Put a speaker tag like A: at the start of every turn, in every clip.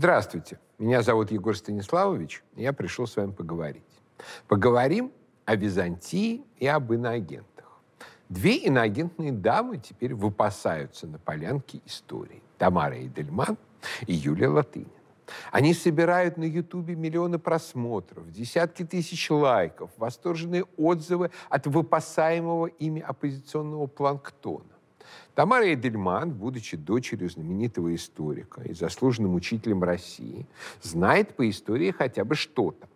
A: Здравствуйте, меня зовут Егор Станиславович, и я пришел с вами поговорить. Поговорим о Византии и об иноагентах. Две иноагентные дамы теперь выпасаются на полянке истории. Тамара Эйдельман и Юлия Латынина. Они собирают на Ютубе миллионы просмотров, десятки тысяч лайков, восторженные отзывы от выпасаемого ими оппозиционного планктона. Тамара Эдельман, будучи дочерью знаменитого историка и заслуженным учителем России, знает по истории хотя бы что-то.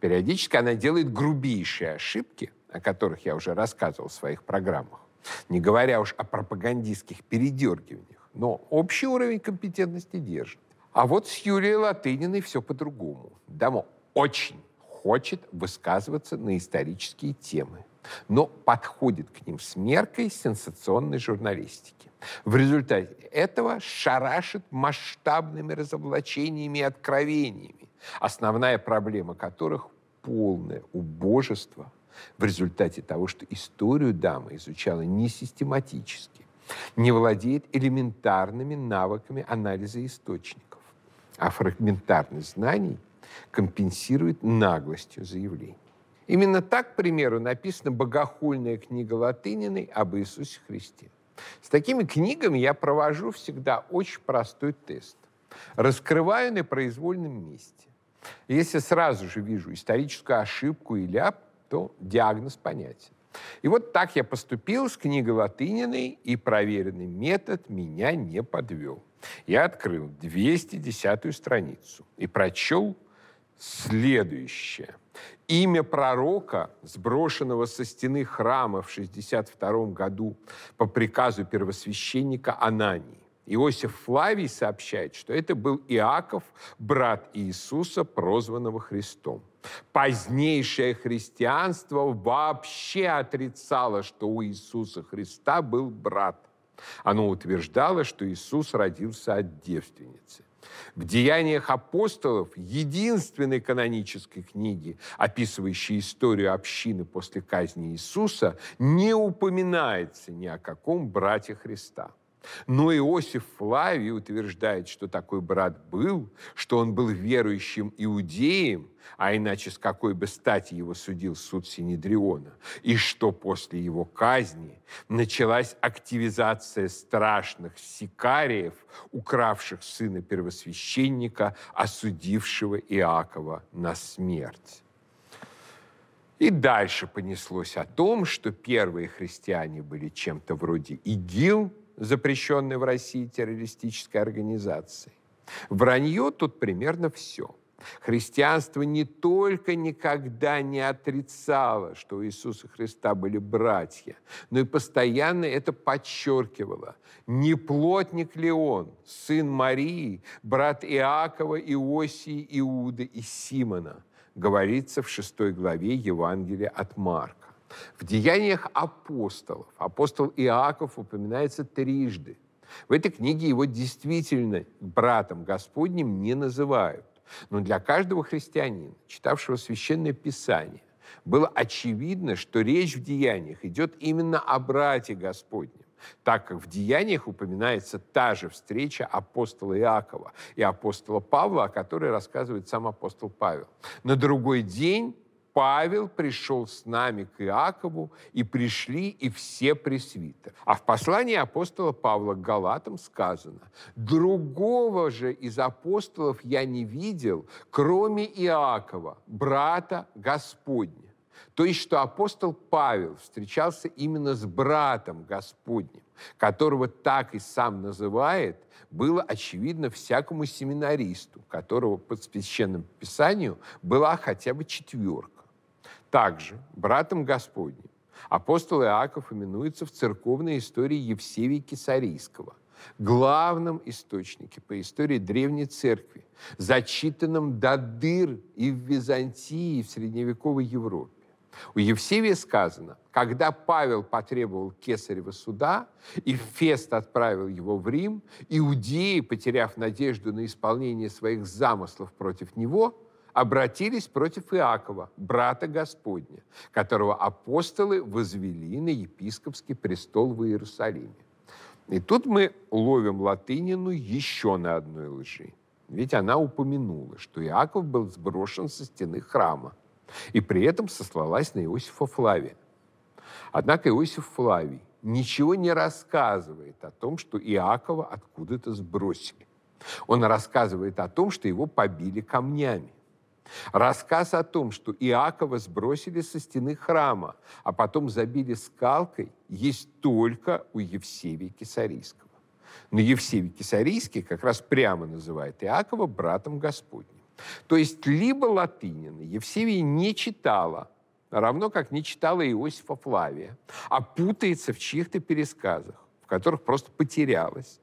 A: Периодически она делает грубейшие ошибки, о которых я уже рассказывал в своих программах, не говоря уж о пропагандистских передергиваниях, но общий уровень компетентности держит. А вот с Юлией Латыниной все по-другому. Дама очень хочет высказываться на исторические темы, но подходит к ним с меркой сенсационной журналистики. В результате этого шарашит масштабными разоблачениями и откровениями, основная проблема которых – полное убожество в результате того, что историю дамы изучала не систематически, не владеет элементарными навыками анализа источников, а фрагментарность знаний компенсирует наглостью заявлений. Именно так, к примеру, написана богохульная книга Латыниной об Иисусе Христе. С такими книгами я провожу всегда очень простой тест. Раскрываю на произвольном месте. Если сразу же вижу историческую ошибку или ляп, то диагноз понятен. И вот так я поступил с книгой Латыниной, и проверенный метод меня не подвел. Я открыл 210-ю страницу и прочел следующее. Имя пророка, сброшенного со стены храма в 62 году по приказу первосвященника Анании. Иосиф Флавий сообщает, что это был Иаков, брат Иисуса, прозванного Христом. Позднейшее христианство вообще отрицало, что у Иисуса Христа был брат. Оно утверждало, что Иисус родился от девственницы. В «Деяниях апостолов» единственной канонической книги, описывающей историю общины после казни Иисуса, не упоминается ни о каком брате Христа. Но Иосиф Флавий утверждает, что такой брат был, что он был верующим иудеем, а иначе с какой бы стати его судил суд Синедриона, и что после его казни началась активизация страшных сикариев, укравших сына первосвященника, осудившего Иакова на смерть. И дальше понеслось о том, что первые христиане были чем-то вроде ИГИЛ, запрещенной в России террористической организацией. Вранье тут примерно все. Христианство не только никогда не отрицало, что у Иисуса Христа были братья, но и постоянно это подчеркивало. Не плотник ли он, сын Марии, брат Иакова, Иосии, Иуды и Симона, говорится в шестой главе Евангелия от Марка. В деяниях апостолов апостол Иаков упоминается трижды. В этой книге его действительно братом Господним не называют. Но для каждого христианина, читавшего Священное Писание, было очевидно, что речь в деяниях идет именно о брате Господнем, так как в деяниях упоминается та же встреча апостола Иакова и апостола Павла, о которой рассказывает сам апостол Павел. На другой день Павел пришел с нами к Иакову, и пришли и все пресвитеры. А в послании апостола Павла к Галатам сказано, «Другого же из апостолов я не видел, кроме Иакова, брата Господня». То есть, что апостол Павел встречался именно с братом Господним, которого так и сам называет, было очевидно всякому семинаристу, которого по священному писанию была хотя бы четверка. Также братом Господним апостол Иаков именуется в церковной истории Евсевия Кесарийского, главном источнике по истории Древней Церкви, зачитанном до дыр и в Византии, и в средневековой Европе. У Евсевия сказано, когда Павел потребовал кесарева суда, и Фест отправил его в Рим, иудеи, потеряв надежду на исполнение своих замыслов против него, обратились против Иакова, брата Господня, которого апостолы возвели на епископский престол в Иерусалиме. И тут мы ловим Латынину еще на одной лжи. ведь она упомянула, что Иаков был сброшен со стены храма, и при этом сослалась на Иосифа Флавия. Однако Иосиф Флавий ничего не рассказывает о том, что Иакова откуда-то сбросили. Он рассказывает о том, что его побили камнями. Рассказ о том, что Иакова сбросили со стены храма, а потом забили скалкой, есть только у Евсевия Кесарийского. Но Евсевий Кесарийский как раз прямо называет Иакова братом Господним. То есть либо латынина Евсевия не читала, равно как не читала Иосифа Флавия, а путается в чьих-то пересказах, в которых просто потерялась.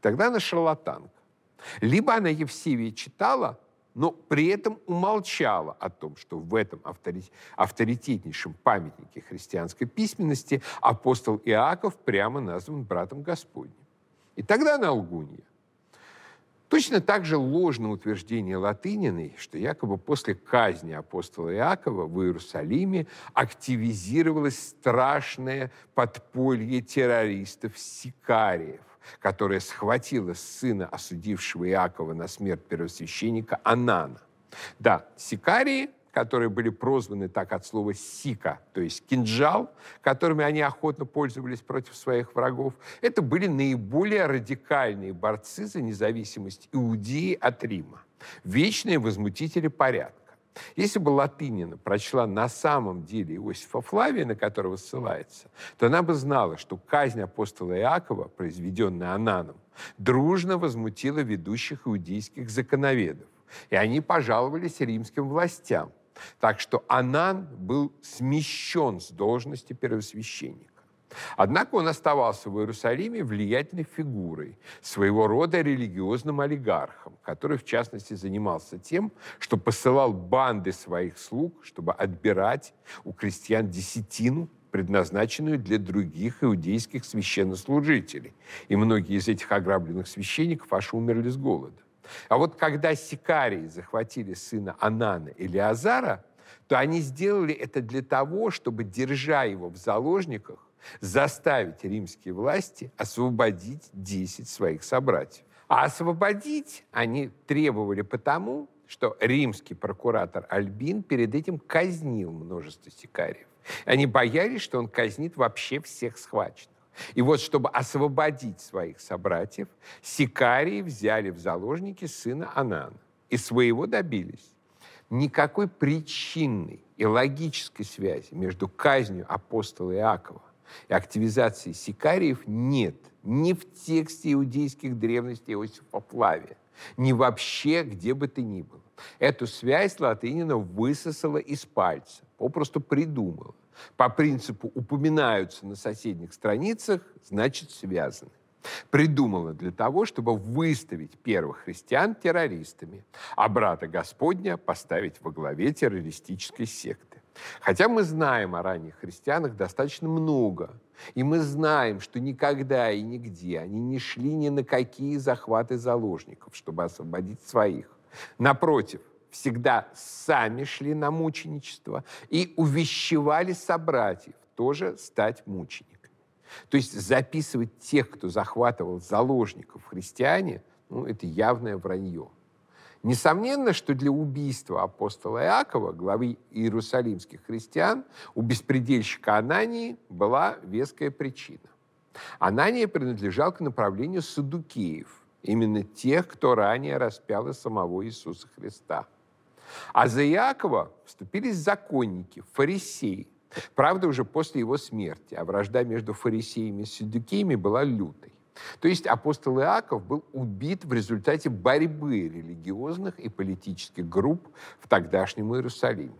A: Тогда она шарлатанка. Либо она Евсевия читала, но при этом умолчала о том, что в этом авторитетнейшем памятнике христианской письменности апостол Иаков прямо назван братом Господним. И тогда она лгунья. Точно так же ложное утверждение Латыниной, что якобы после казни апостола Иакова в Иерусалиме активизировалось страшное подполье террористов-сикариев, которое схватило сына осудившего Иакова на смерть первосвященника Анана. Да, сикарии которые были прозваны так от слова «сика», то есть кинжал, которыми они охотно пользовались против своих врагов, это были наиболее радикальные борцы за независимость Иудеи от Рима, вечные возмутители порядка. Если бы Латынина прочла на самом деле Иосифа Флавия, на которого ссылается, то она бы знала, что казнь апостола Иакова, произведенная Ананом, дружно возмутила ведущих иудейских законоведов. И они пожаловались римским властям. Так что Анан был смещен с должности первосвященника. Однако он оставался в Иерусалиме влиятельной фигурой, своего рода религиозным олигархом, который, в частности, занимался тем, что посылал банды своих слуг, чтобы отбирать у крестьян десятину, предназначенную для других иудейских священнослужителей. И многие из этих ограбленных священников аж умерли с голода. А вот когда сикарии захватили сына Анана или Азара, то они сделали это для того, чтобы, держа его в заложниках, заставить римские власти освободить 10 своих собратьев. А освободить они требовали потому, что римский прокуратор Альбин перед этим казнил множество сикариев. Они боялись, что он казнит вообще всех схваченных. И вот, чтобы освободить своих собратьев, сикарии взяли в заложники сына Анана. И своего добились. Никакой причинной и логической связи между казнью апостола Иакова и активизацией сикариев нет ни в тексте иудейских древностей Иосифа Флавия, ни вообще где бы то ни было. Эту связь Латынина высосала из пальца, попросту придумала. По принципу упоминаются на соседних страницах, значит связаны. Придумала для того, чтобы выставить первых христиан террористами, а брата Господня поставить во главе террористической секты. Хотя мы знаем о ранних христианах достаточно много, и мы знаем, что никогда и нигде они не шли ни на какие захваты заложников, чтобы освободить своих. Напротив, всегда сами шли на мученичество и увещевали собратьев тоже стать мучениками. То есть записывать тех, кто захватывал заложников христиане, ну, это явное вранье. Несомненно, что для убийства апостола Иакова, главы иерусалимских христиан, у беспредельщика Анании была веская причина. Анания принадлежал к направлению садукеев, именно тех, кто ранее распял и самого Иисуса Христа – а за Иакова вступились законники, фарисеи. Правда, уже после его смерти, а вражда между фарисеями и саддукеями была лютой. То есть апостол Иаков был убит в результате борьбы религиозных и политических групп в тогдашнем Иерусалиме.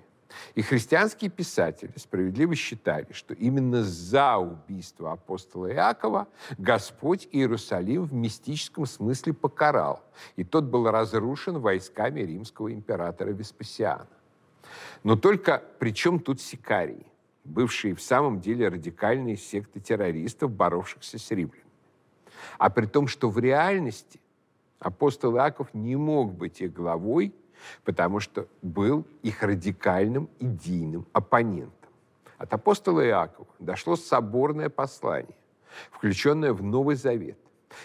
A: И христианские писатели справедливо считали, что именно за убийство апостола Иакова Господь Иерусалим в мистическом смысле покарал, и тот был разрушен войсками римского императора Веспасиана. Но только при чем тут сикарии, бывшие в самом деле радикальные секты террористов, боровшихся с римлянами? А при том, что в реальности апостол Иаков не мог быть их главой потому что был их радикальным идейным оппонентом. От апостола Иакова дошло соборное послание, включенное в Новый Завет,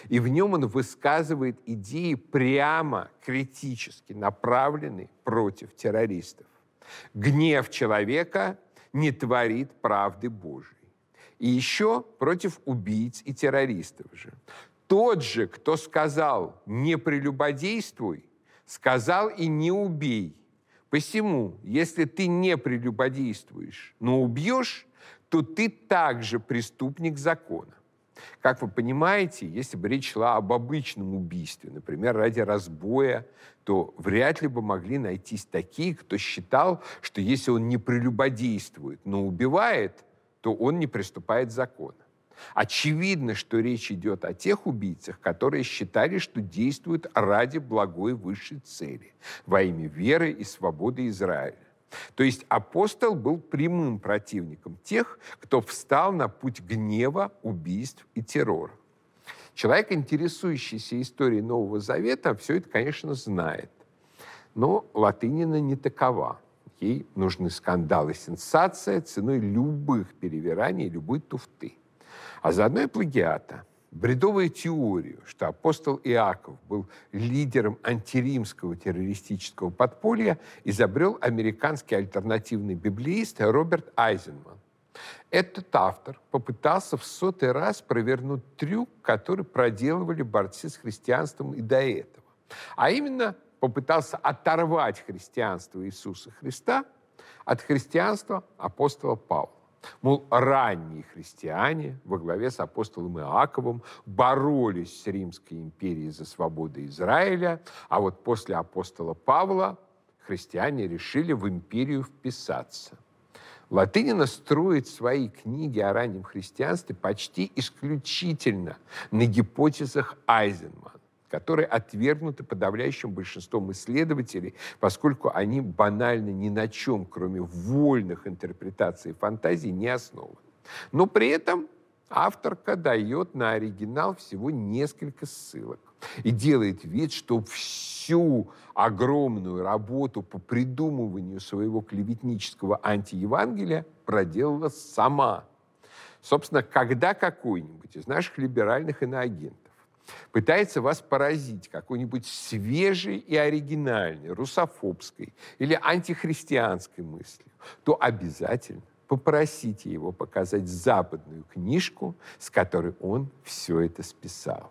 A: И в нем он высказывает идеи прямо критически направленные против террористов. Гнев человека не творит правды Божией. И еще против убийц и террористов же. Тот же, кто сказал «не прелюбодействуй», сказал и «не убей». Посему, если ты не прелюбодействуешь, но убьешь, то ты также преступник закона. Как вы понимаете, если бы речь шла об обычном убийстве, например, ради разбоя, то вряд ли бы могли найтись такие, кто считал, что если он не прелюбодействует, но убивает, то он не приступает закона. Очевидно, что речь идет о тех убийцах, которые считали, что действуют ради благой высшей цели, во имя веры и свободы Израиля. То есть апостол был прямым противником тех, кто встал на путь гнева, убийств и террора. Человек, интересующийся историей Нового Завета, все это, конечно, знает. Но Латынина не такова. Ей нужны скандалы, сенсация ценой любых перевираний, любой туфты а заодно и плагиата. Бредовую теорию, что апостол Иаков был лидером антиримского террористического подполья, изобрел американский альтернативный библеист Роберт Айзенман. Этот автор попытался в сотый раз провернуть трюк, который проделывали борцы с христианством и до этого. А именно попытался оторвать христианство Иисуса Христа от христианства апостола Павла. Мол, ранние христиане во главе с апостолом Иаковом боролись с Римской империей за свободу Израиля, а вот после апостола Павла христиане решили в империю вписаться. Латынина строит свои книги о раннем христианстве почти исключительно на гипотезах Айзенмана которые отвергнуты подавляющим большинством исследователей, поскольку они банально ни на чем, кроме вольных интерпретаций фантазий, не основаны. Но при этом авторка дает на оригинал всего несколько ссылок и делает вид, что всю огромную работу по придумыванию своего клеветнического антиевангелия проделала сама. Собственно, когда какой-нибудь из наших либеральных иноагентов пытается вас поразить какой-нибудь свежей и оригинальной, русофобской или антихристианской мыслью, то обязательно попросите его показать западную книжку, с которой он все это списал.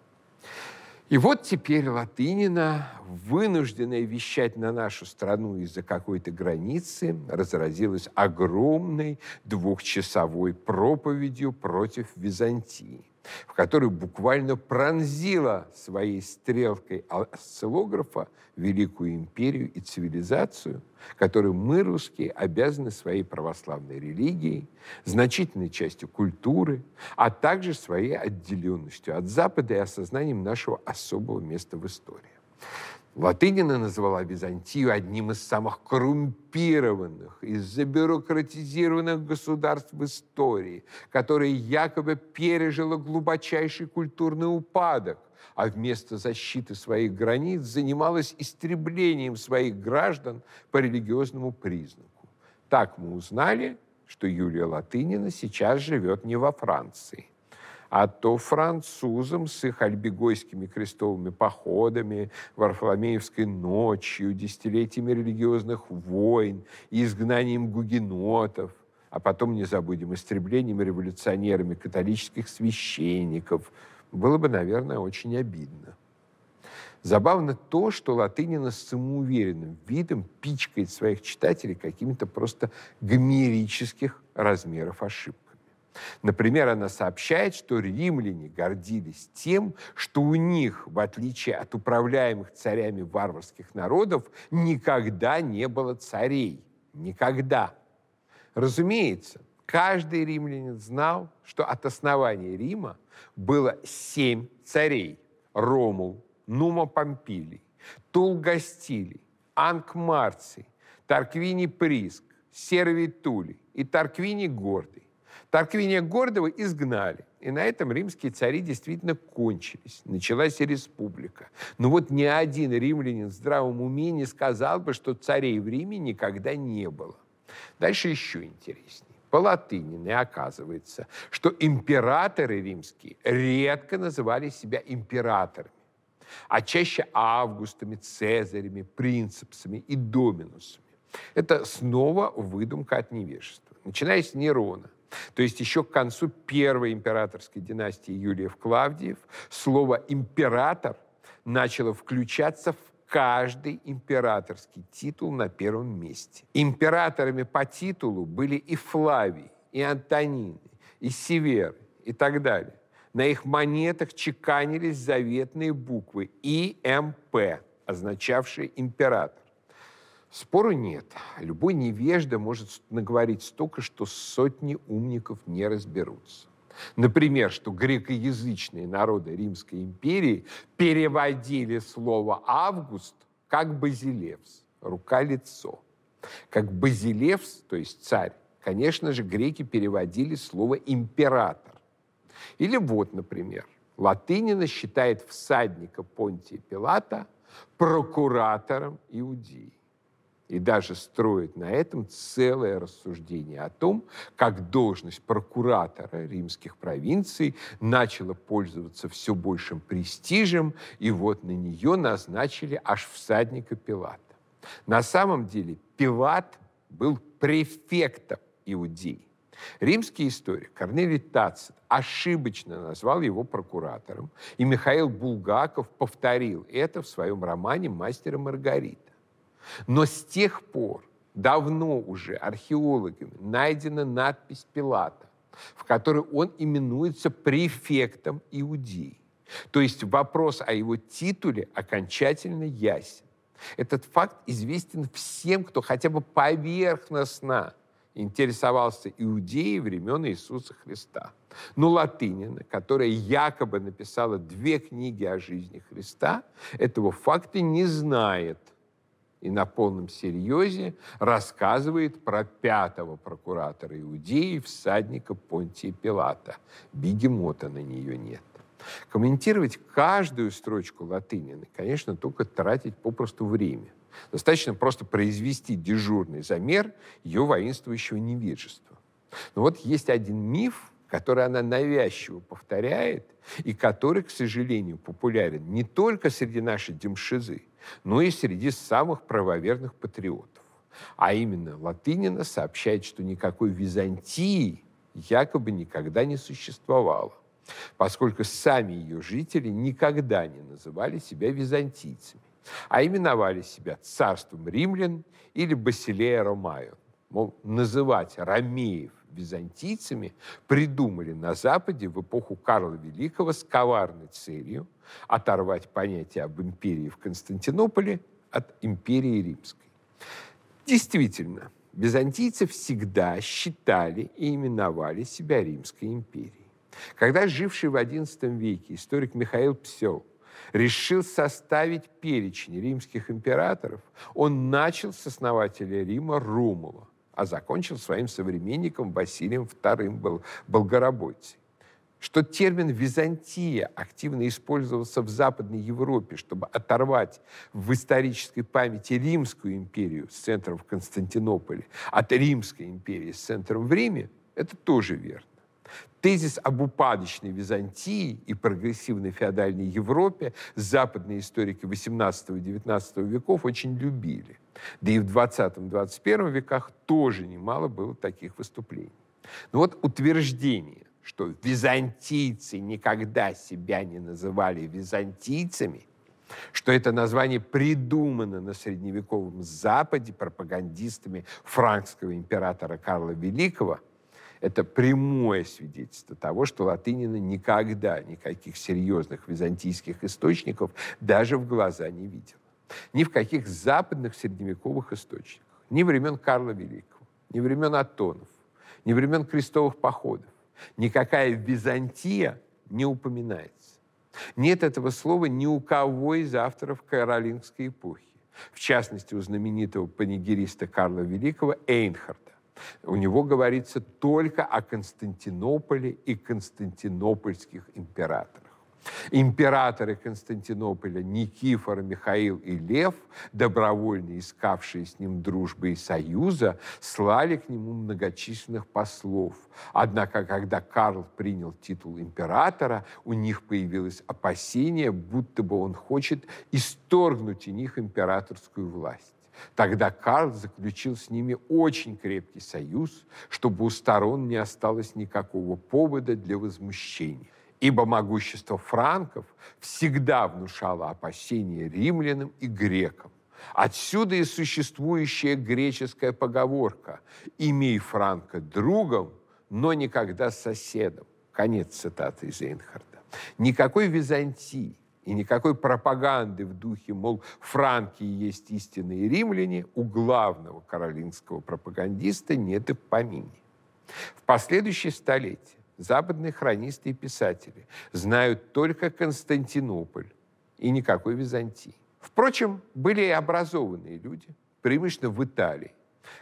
A: И вот теперь Латынина, вынужденная вещать на нашу страну из-за какой-то границы, разразилась огромной двухчасовой проповедью против Византии в которой буквально пронзила своей стрелкой осциллографа великую империю и цивилизацию, которой мы, русские, обязаны своей православной религией, значительной частью культуры, а также своей отделенностью от Запада и осознанием нашего особого места в истории. Латынина назвала Византию одним из самых коррумпированных и забюрократизированных государств в истории, которое якобы пережило глубочайший культурный упадок, а вместо защиты своих границ занималась истреблением своих граждан по религиозному признаку. Так мы узнали, что Юлия Латынина сейчас живет не во Франции, а то французам с их альбегойскими крестовыми походами, Варфоломеевской ночью, десятилетиями религиозных войн, изгнанием гугенотов, а потом, не забудем, истреблением революционерами католических священников, было бы, наверное, очень обидно. Забавно то, что Латынина с самоуверенным видом пичкает своих читателей какими-то просто гомерических размеров ошибками. Например, она сообщает, что римляне гордились тем, что у них, в отличие от управляемых царями варварских народов, никогда не было царей. Никогда. Разумеется, каждый римлянин знал, что от основания Рима было семь царей. Ромул, Нума Помпилий, Тул Гастилий, Анк Марций, Тарквини Приск, Сервий Тулий и Тарквини Гордый. Тарквиния Гордова изгнали. И на этом римские цари действительно кончились. Началась республика. Но вот ни один римлянин в здравом уме не сказал бы, что царей в Риме никогда не было. Дальше еще интереснее. по латыни оказывается, что императоры римские редко называли себя императорами, а чаще августами, цезарями, принципсами и доминусами. Это снова выдумка от невежества. Начиная с Нерона, то есть еще к концу первой императорской династии Юлиев-Клавдиев слово «император» начало включаться в каждый императорский титул на первом месте. Императорами по титулу были и Флавий, и Антонины, и Северы, и так далее. На их монетах чеканились заветные буквы ИМП, означавшие император. Спору нет. Любой невежда может наговорить столько, что сотни умников не разберутся. Например, что грекоязычные народы Римской империи переводили слово «август» как «базилевс» – рука-лицо. Как «базилевс», то есть царь, конечно же, греки переводили слово «император». Или вот, например, Латынина считает всадника Понтия Пилата прокуратором Иудеи и даже строит на этом целое рассуждение о том, как должность прокуратора римских провинций начала пользоваться все большим престижем, и вот на нее назначили аж всадника Пилата. На самом деле Пилат был префектом Иудеи. Римский историк Корнелий Тацит ошибочно назвал его прокуратором, и Михаил Булгаков повторил это в своем романе «Мастер и Маргарита». Но с тех пор, давно уже археологами, найдена надпись Пилата, в которой он именуется префектом Иудеи. То есть вопрос о его титуле окончательно ясен. Этот факт известен всем, кто хотя бы поверхностно интересовался Иудеей времен Иисуса Христа. Но Латынина, которая якобы написала две книги о жизни Христа, этого факта не знает – и на полном серьезе рассказывает про пятого прокуратора Иудеи, всадника Понтия Пилата. Бегемота на нее нет. Комментировать каждую строчку Латынины, конечно, только тратить попросту время. Достаточно просто произвести дежурный замер ее воинствующего невежества. Но вот есть один миф, который она навязчиво повторяет, и который, к сожалению, популярен не только среди нашей демшизы, но и среди самых правоверных патриотов. А именно Латынина сообщает, что никакой Византии якобы никогда не существовало, поскольку сами ее жители никогда не называли себя византийцами, а именовали себя царством римлян или Басилея Ромаю. Мол, называть ромеев византийцами придумали на Западе в эпоху Карла Великого с коварной целью оторвать понятие об империи в Константинополе от империи римской. Действительно, византийцы всегда считали и именовали себя Римской империей. Когда живший в XI веке историк Михаил Псел решил составить перечень римских императоров, он начал с основателя Рима Румула а закончил своим современником Василием II Болгоробойцей. Что термин «Византия» активно использовался в Западной Европе, чтобы оторвать в исторической памяти Римскую империю с центром в Константинополе от Римской империи с центром в Риме, это тоже верно. Тезис об упадочной Византии и прогрессивной феодальной Европе западные историки XVIII и XIX веков очень любили. Да и в 20-21 веках тоже немало было таких выступлений. Но вот утверждение, что византийцы никогда себя не называли византийцами, что это название придумано на средневековом Западе пропагандистами франкского императора Карла Великого, это прямое свидетельство того, что Латынина никогда никаких серьезных византийских источников даже в глаза не видел ни в каких западных средневековых источниках, ни времен Карла Великого, ни времен Атонов, ни времен крестовых походов. Никакая Византия не упоминается. Нет этого слова ни у кого из авторов каролингской эпохи. В частности, у знаменитого панигериста Карла Великого Эйнхарда. У него говорится только о Константинополе и константинопольских императорах. Императоры Константинополя Никифор, Михаил и Лев, добровольно искавшие с ним дружбы и союза, слали к нему многочисленных послов. Однако, когда Карл принял титул императора, у них появилось опасение, будто бы он хочет исторгнуть у них императорскую власть. Тогда Карл заключил с ними очень крепкий союз, чтобы у сторон не осталось никакого повода для возмущения ибо могущество франков всегда внушало опасения римлянам и грекам. Отсюда и существующая греческая поговорка «Имей Франка другом, но никогда соседом». Конец цитаты из Эйнхарда. Никакой Византии и никакой пропаганды в духе, мол, франки есть истинные римляне, у главного каролинского пропагандиста нет и в помине. В последующие столетия западные хронисты и писатели знают только Константинополь и никакой Византии. Впрочем, были и образованные люди, преимущественно в Италии,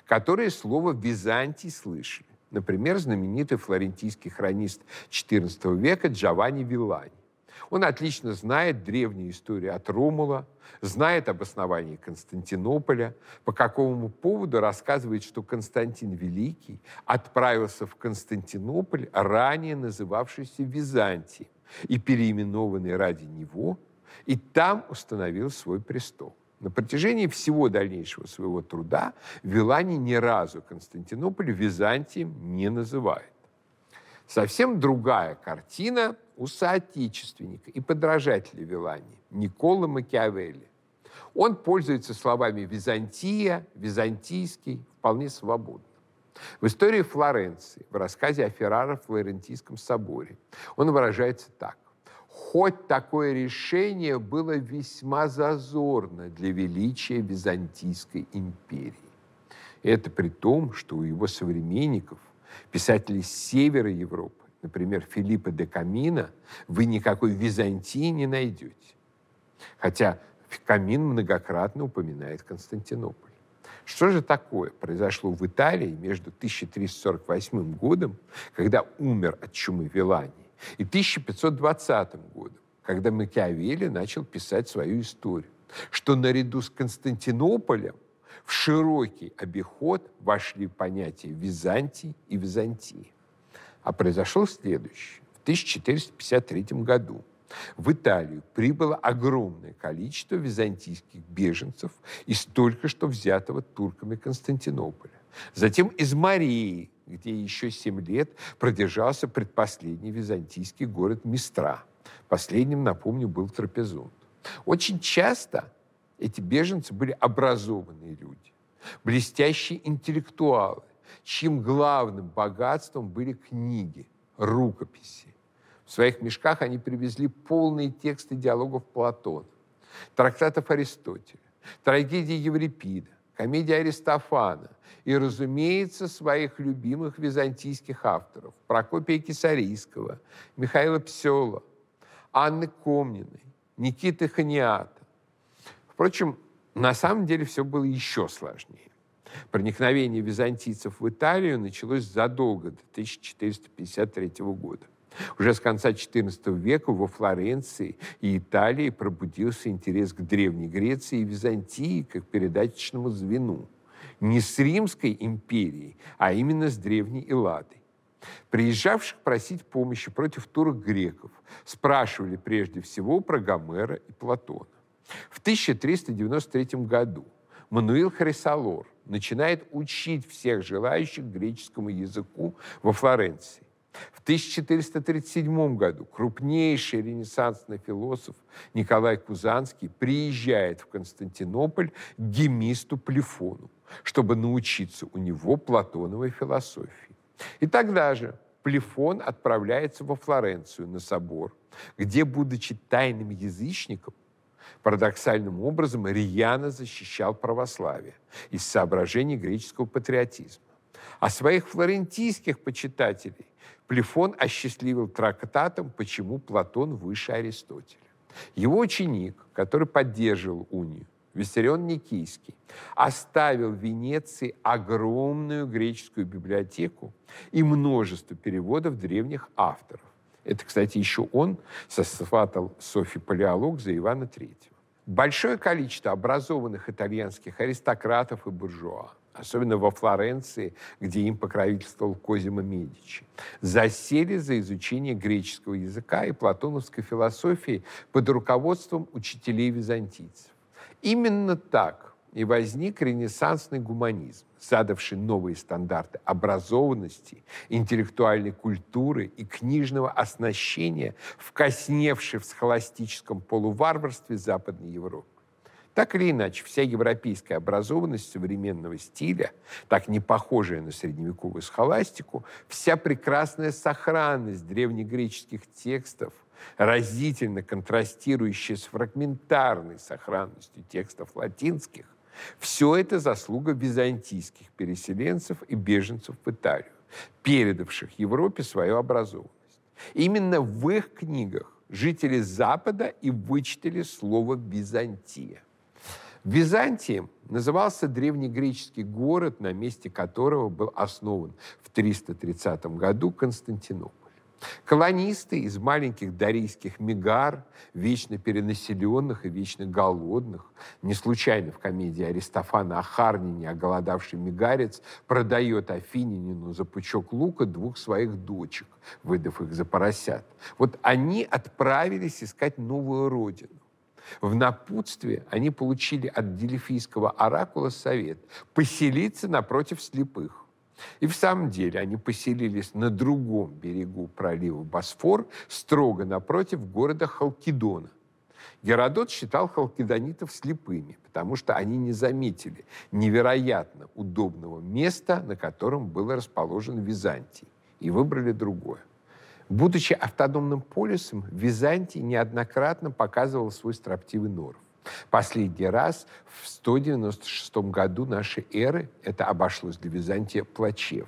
A: которые слово «Византий» слышали. Например, знаменитый флорентийский хронист XIV века Джованни Виллани. Он отлично знает древнюю историю от Ромула, знает об основании Константинополя, по какому поводу рассказывает, что Константин Великий отправился в Константинополь, ранее называвшийся Византием, и переименованный ради него, и там установил свой престол. На протяжении всего дальнейшего своего труда Вилани ни разу Константинополь Византием не называет. Совсем другая картина у соотечественника и подражателя Вилани, Никола Макиавелли. Он пользуется словами «Византия», «Византийский» вполне свободно. В истории Флоренции, в рассказе о Ферраро в Флорентийском соборе, он выражается так. Хоть такое решение было весьма зазорно для величия Византийской империи. Это при том, что у его современников, писателей севера Европы, например, Филиппа де Камина, вы никакой Византии не найдете. Хотя Камин многократно упоминает Константинополь. Что же такое произошло в Италии между 1348 годом, когда умер от чумы Вилани, и 1520 годом, когда Макиавелли начал писать свою историю, что наряду с Константинополем в широкий обиход вошли понятия Византии и Византии. А произошло следующее. В 1453 году в Италию прибыло огромное количество византийских беженцев из только что взятого турками Константинополя. Затем из Марии, где еще семь лет продержался предпоследний византийский город Мистра. Последним, напомню, был Трапезунд. Очень часто эти беженцы были образованные люди, блестящие интеллектуалы, чьим главным богатством были книги, рукописи. В своих мешках они привезли полные тексты диалогов Платона, трактатов Аристотеля, трагедии Еврипида, комедии Аристофана и, разумеется, своих любимых византийских авторов Прокопия Кисарийского, Михаила Псела, Анны Комниной, Никиты Ханиата. Впрочем, на самом деле все было еще сложнее. Проникновение византийцев в Италию началось задолго до 1453 года. Уже с конца XIV века во Флоренции и Италии пробудился интерес к Древней Греции и Византии как передаточному звену. Не с Римской империей, а именно с Древней Элладой. Приезжавших просить помощи против турок греков спрашивали прежде всего про Гомера и Платона. В 1393 году Мануил Хрисалор начинает учить всех желающих греческому языку во Флоренции. В 1437 году крупнейший ренессансный философ Николай Кузанский приезжает в Константинополь к гемисту Плефону, чтобы научиться у него платоновой философии. И тогда же Плефон отправляется во Флоренцию на собор, где, будучи тайным язычником, парадоксальным образом рьяно защищал православие из соображений греческого патриотизма. А своих флорентийских почитателей Плефон осчастливил трактатом «Почему Платон выше Аристотеля». Его ученик, который поддерживал унию, Виссарион Никийский, оставил в Венеции огромную греческую библиотеку и множество переводов древних авторов. Это, кстати, еще он сосватал Софи Палеолог за Ивана III. Большое количество образованных итальянских аристократов и буржуа, особенно во Флоренции, где им покровительствовал Козимо Медичи, засели за изучение греческого языка и платоновской философии под руководством учителей-византийцев. Именно так и возник ренессансный гуманизм, задавший новые стандарты образованности, интеллектуальной культуры и книжного оснащения, вкосневший в схоластическом полуварварстве Западной Европы. Так или иначе, вся европейская образованность современного стиля, так не похожая на средневековую схоластику, вся прекрасная сохранность древнегреческих текстов, разительно контрастирующая с фрагментарной сохранностью текстов латинских, все это заслуга византийских переселенцев и беженцев в Италию, передавших Европе свою образованность. Именно в их книгах жители Запада и вычитали слово «Византия». Византием назывался древнегреческий город, на месте которого был основан в 330 году Константинополь. Колонисты из маленьких дарийских мегар, вечно перенаселенных и вечно голодных. Не случайно в комедии Аристофана о оголодавший мегарец продает Афининину за пучок лука двух своих дочек, выдав их за поросят. Вот они отправились искать новую родину. В напутствие они получили от Делифийского оракула совет поселиться напротив слепых. И в самом деле они поселились на другом берегу пролива Босфор, строго напротив города Халкидона. Геродот считал халкидонитов слепыми, потому что они не заметили невероятно удобного места, на котором был расположен Византий, и выбрали другое. Будучи автономным полисом, Византий неоднократно показывал свой строптивый норов. Последний раз в 196 году нашей эры это обошлось для Византия плачевно.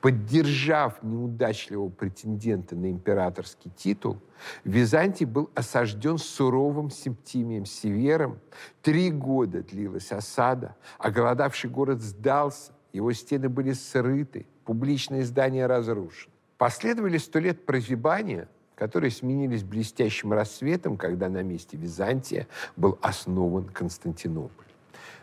A: Поддержав неудачливого претендента на императорский титул, Византий был осажден суровым Септимием Севером. Три года длилась осада, а голодавший город сдался, его стены были срыты, публичные здания разрушены. Последовали сто лет прозябания – которые сменились блестящим рассветом, когда на месте Византия был основан Константинополь.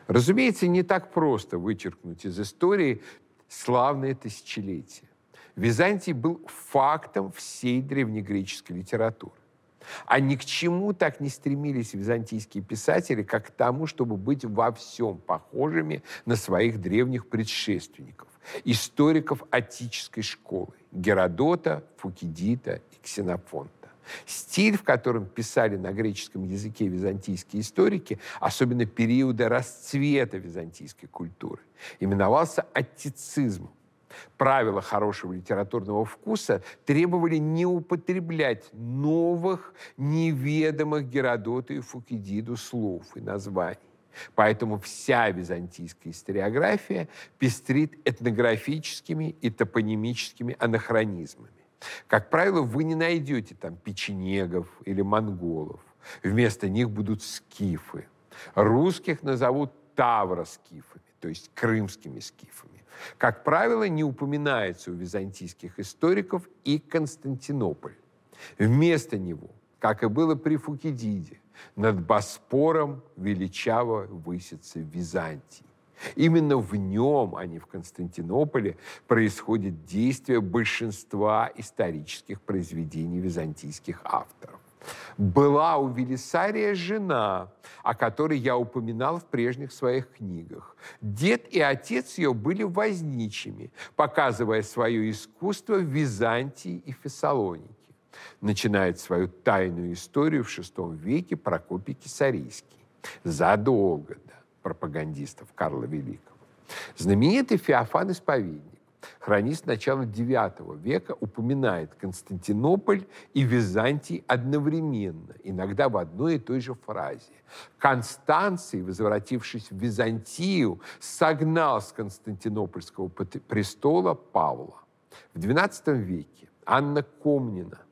A: Разумеется, не так просто вычеркнуть из истории славное тысячелетие. Византий был фактом всей древнегреческой литературы. А ни к чему так не стремились византийские писатели, как к тому, чтобы быть во всем похожими на своих древних предшественников, историков отической школы Геродота, Фукидида и Ксенофонта. Стиль, в котором писали на греческом языке византийские историки, особенно периода расцвета византийской культуры, именовался аттицизмом. Правила хорошего литературного вкуса требовали не употреблять новых, неведомых Геродоту и Фукидиду слов и названий. Поэтому вся византийская историография пестрит этнографическими и топонимическими анахронизмами. Как правило, вы не найдете там печенегов или монголов. Вместо них будут скифы. Русских назовут тавроскифами, то есть крымскими скифами. Как правило, не упоминается у византийских историков и Константинополь. Вместо него, как и было при Фукидиде, над Боспором величаво высится Византий. Именно в нем, а не в Константинополе, происходит действие большинства исторических произведений византийских авторов. Была у Велисария жена, о которой я упоминал в прежних своих книгах. Дед и отец ее были возничими, показывая свое искусство в Византии и Фессалонике начинает свою тайную историю в VI веке Прокопий Кисарийский, задолго до пропагандистов Карла Великого. Знаменитый Феофан Исповедник, хронист начала IX века, упоминает Константинополь и Византий одновременно, иногда в одной и той же фразе. Констанций, возвратившись в Византию, согнал с Константинопольского престола Павла. В XII веке Анна Комнина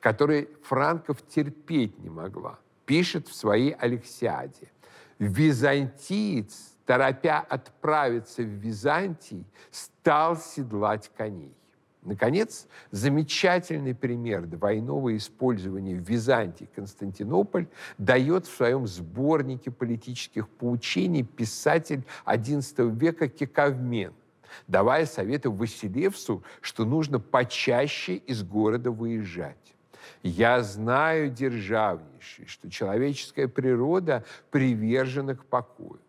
A: которой Франков терпеть не могла, пишет в своей Алексиаде. Византиец, торопя отправиться в Византий, стал седлать коней. Наконец, замечательный пример двойного использования в Византии Константинополь дает в своем сборнике политических поучений писатель XI века Кекавмен, давая советы Василевсу, что нужно почаще из города выезжать. «Я знаю, державнейший, что человеческая природа привержена к покою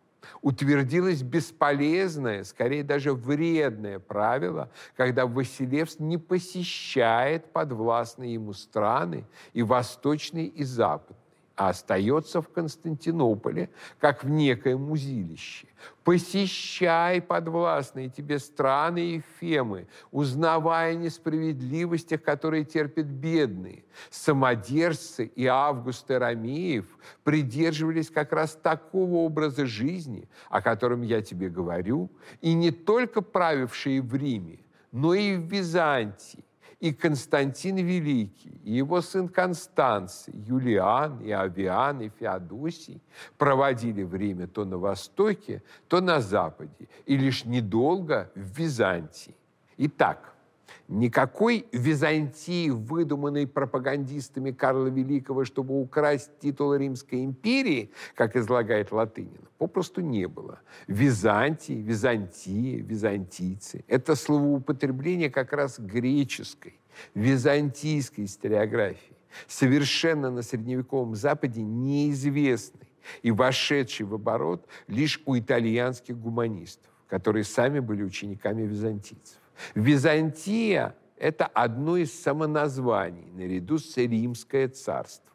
A: утвердилось бесполезное, скорее даже вредное правило, когда Василевс не посещает подвластные ему страны и восточные, и западные а остается в Константинополе, как в некоем узилище. Посещай подвластные тебе страны и фемы, узнавая несправедливостях, которые терпят бедные. Самодержцы и Август Ромеев придерживались как раз такого образа жизни, о котором я тебе говорю, и не только правившие в Риме, но и в Византии и Константин Великий, и его сын Констанций, Юлиан, и Авиан, и Феодосий проводили время то на Востоке, то на Западе, и лишь недолго в Византии. Итак, Никакой Византии, выдуманной пропагандистами Карла Великого, чтобы украсть титул Римской империи, как излагает Латынин, попросту не было. Византии, Византия, византийцы – это словоупотребление как раз греческой, византийской историографии, совершенно на средневековом Западе неизвестной и вошедшей в оборот лишь у итальянских гуманистов, которые сами были учениками византийцев. Византия – это одно из самоназваний наряду с Римское царство.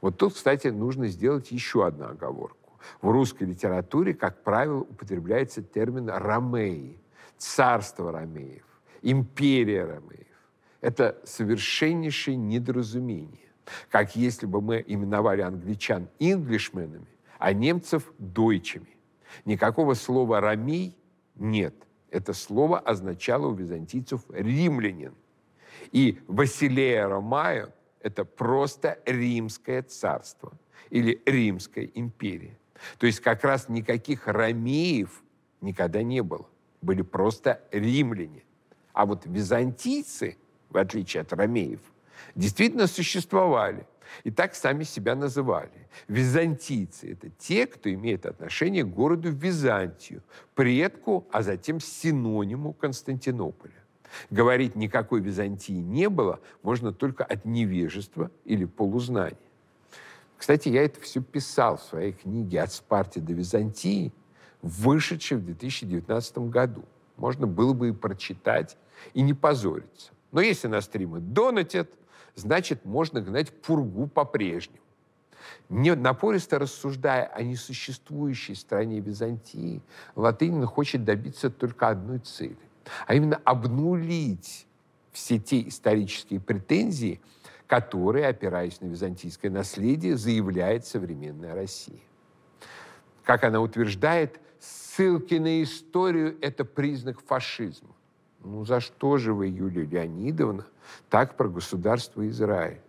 A: Вот тут, кстати, нужно сделать еще одну оговорку. В русской литературе, как правило, употребляется термин «ромеи», «царство ромеев», «империя ромеев». Это совершеннейшее недоразумение. Как если бы мы именовали англичан инглишменами, а немцев дойчами. Никакого слова «ромей» нет – это слово означало у византийцев «римлянин». И Василея Ромаю – это просто римское царство или римская империя. То есть как раз никаких ромеев никогда не было. Были просто римляне. А вот византийцы, в отличие от ромеев, действительно существовали. И так сами себя называли. Византийцы – это те, кто имеет отношение к городу Византию, предку, а затем синониму Константинополя. Говорить никакой Византии не было можно только от невежества или полузнания. Кстати, я это все писал в своей книге «От Спарти до Византии», вышедшей в 2019 году. Можно было бы и прочитать, и не позориться. Но если на стримы донатят – значит, можно гнать пургу по-прежнему. Не напористо рассуждая о несуществующей стране Византии, Латынин хочет добиться только одной цели, а именно обнулить все те исторические претензии, которые, опираясь на византийское наследие, заявляет современная Россия. Как она утверждает, ссылки на историю – это признак фашизма. Ну за что же вы, Юлия Леонидовна, так про государство Израиль?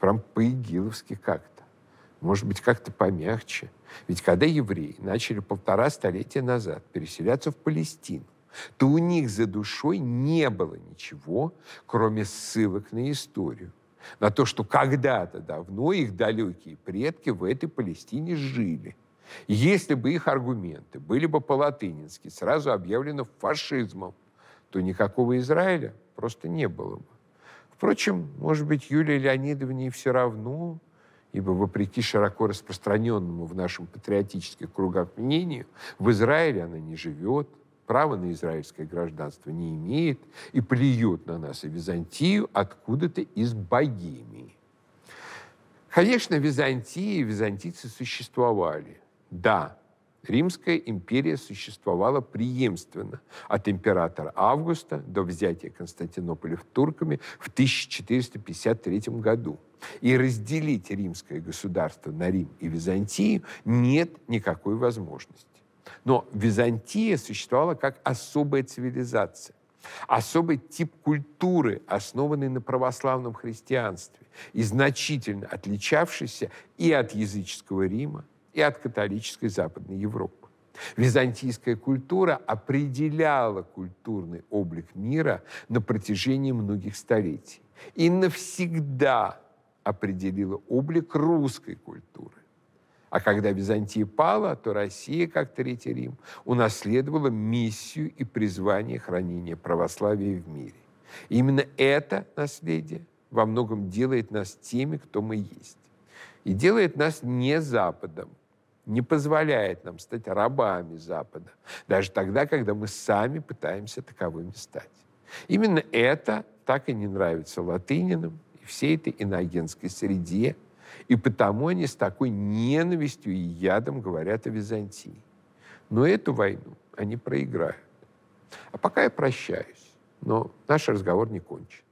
A: Прям по-игиловски как-то. Может быть, как-то помягче. Ведь когда евреи начали полтора столетия назад переселяться в Палестину, то у них за душой не было ничего, кроме ссылок на историю. На то, что когда-то давно их далекие предки в этой Палестине жили. Если бы их аргументы были бы по-латынински сразу объявлены фашизмом, то никакого Израиля просто не было бы. Впрочем, может быть, Юлии Леонидовне и все равно, ибо вопреки широко распространенному в нашем патриотических кругах мнению, в Израиле она не живет, права на израильское гражданство не имеет и плюет на нас и Византию откуда-то из Богемии. Конечно, Византия и византийцы существовали. Да, Римская империя существовала преемственно от императора Августа до взятия Константинополя турками в 1453 году. И разделить римское государство на Рим и Византию нет никакой возможности. Но Византия существовала как особая цивилизация, особый тип культуры, основанный на православном христианстве и значительно отличавшийся и от языческого Рима, и от католической Западной Европы. Византийская культура определяла культурный облик мира на протяжении многих столетий и навсегда определила облик русской культуры. А когда Византия пала, то Россия, как Третий Рим, унаследовала миссию и призвание хранения православия в мире. Именно это наследие во многом делает нас теми, кто мы есть. И делает нас не Западом, не позволяет нам стать рабами Запада, даже тогда, когда мы сами пытаемся таковыми стать. Именно это так и не нравится латынинам и всей этой иноагентской среде, и потому они с такой ненавистью и ядом говорят о Византии. Но эту войну они проиграют. А пока я прощаюсь, но наш разговор не кончен.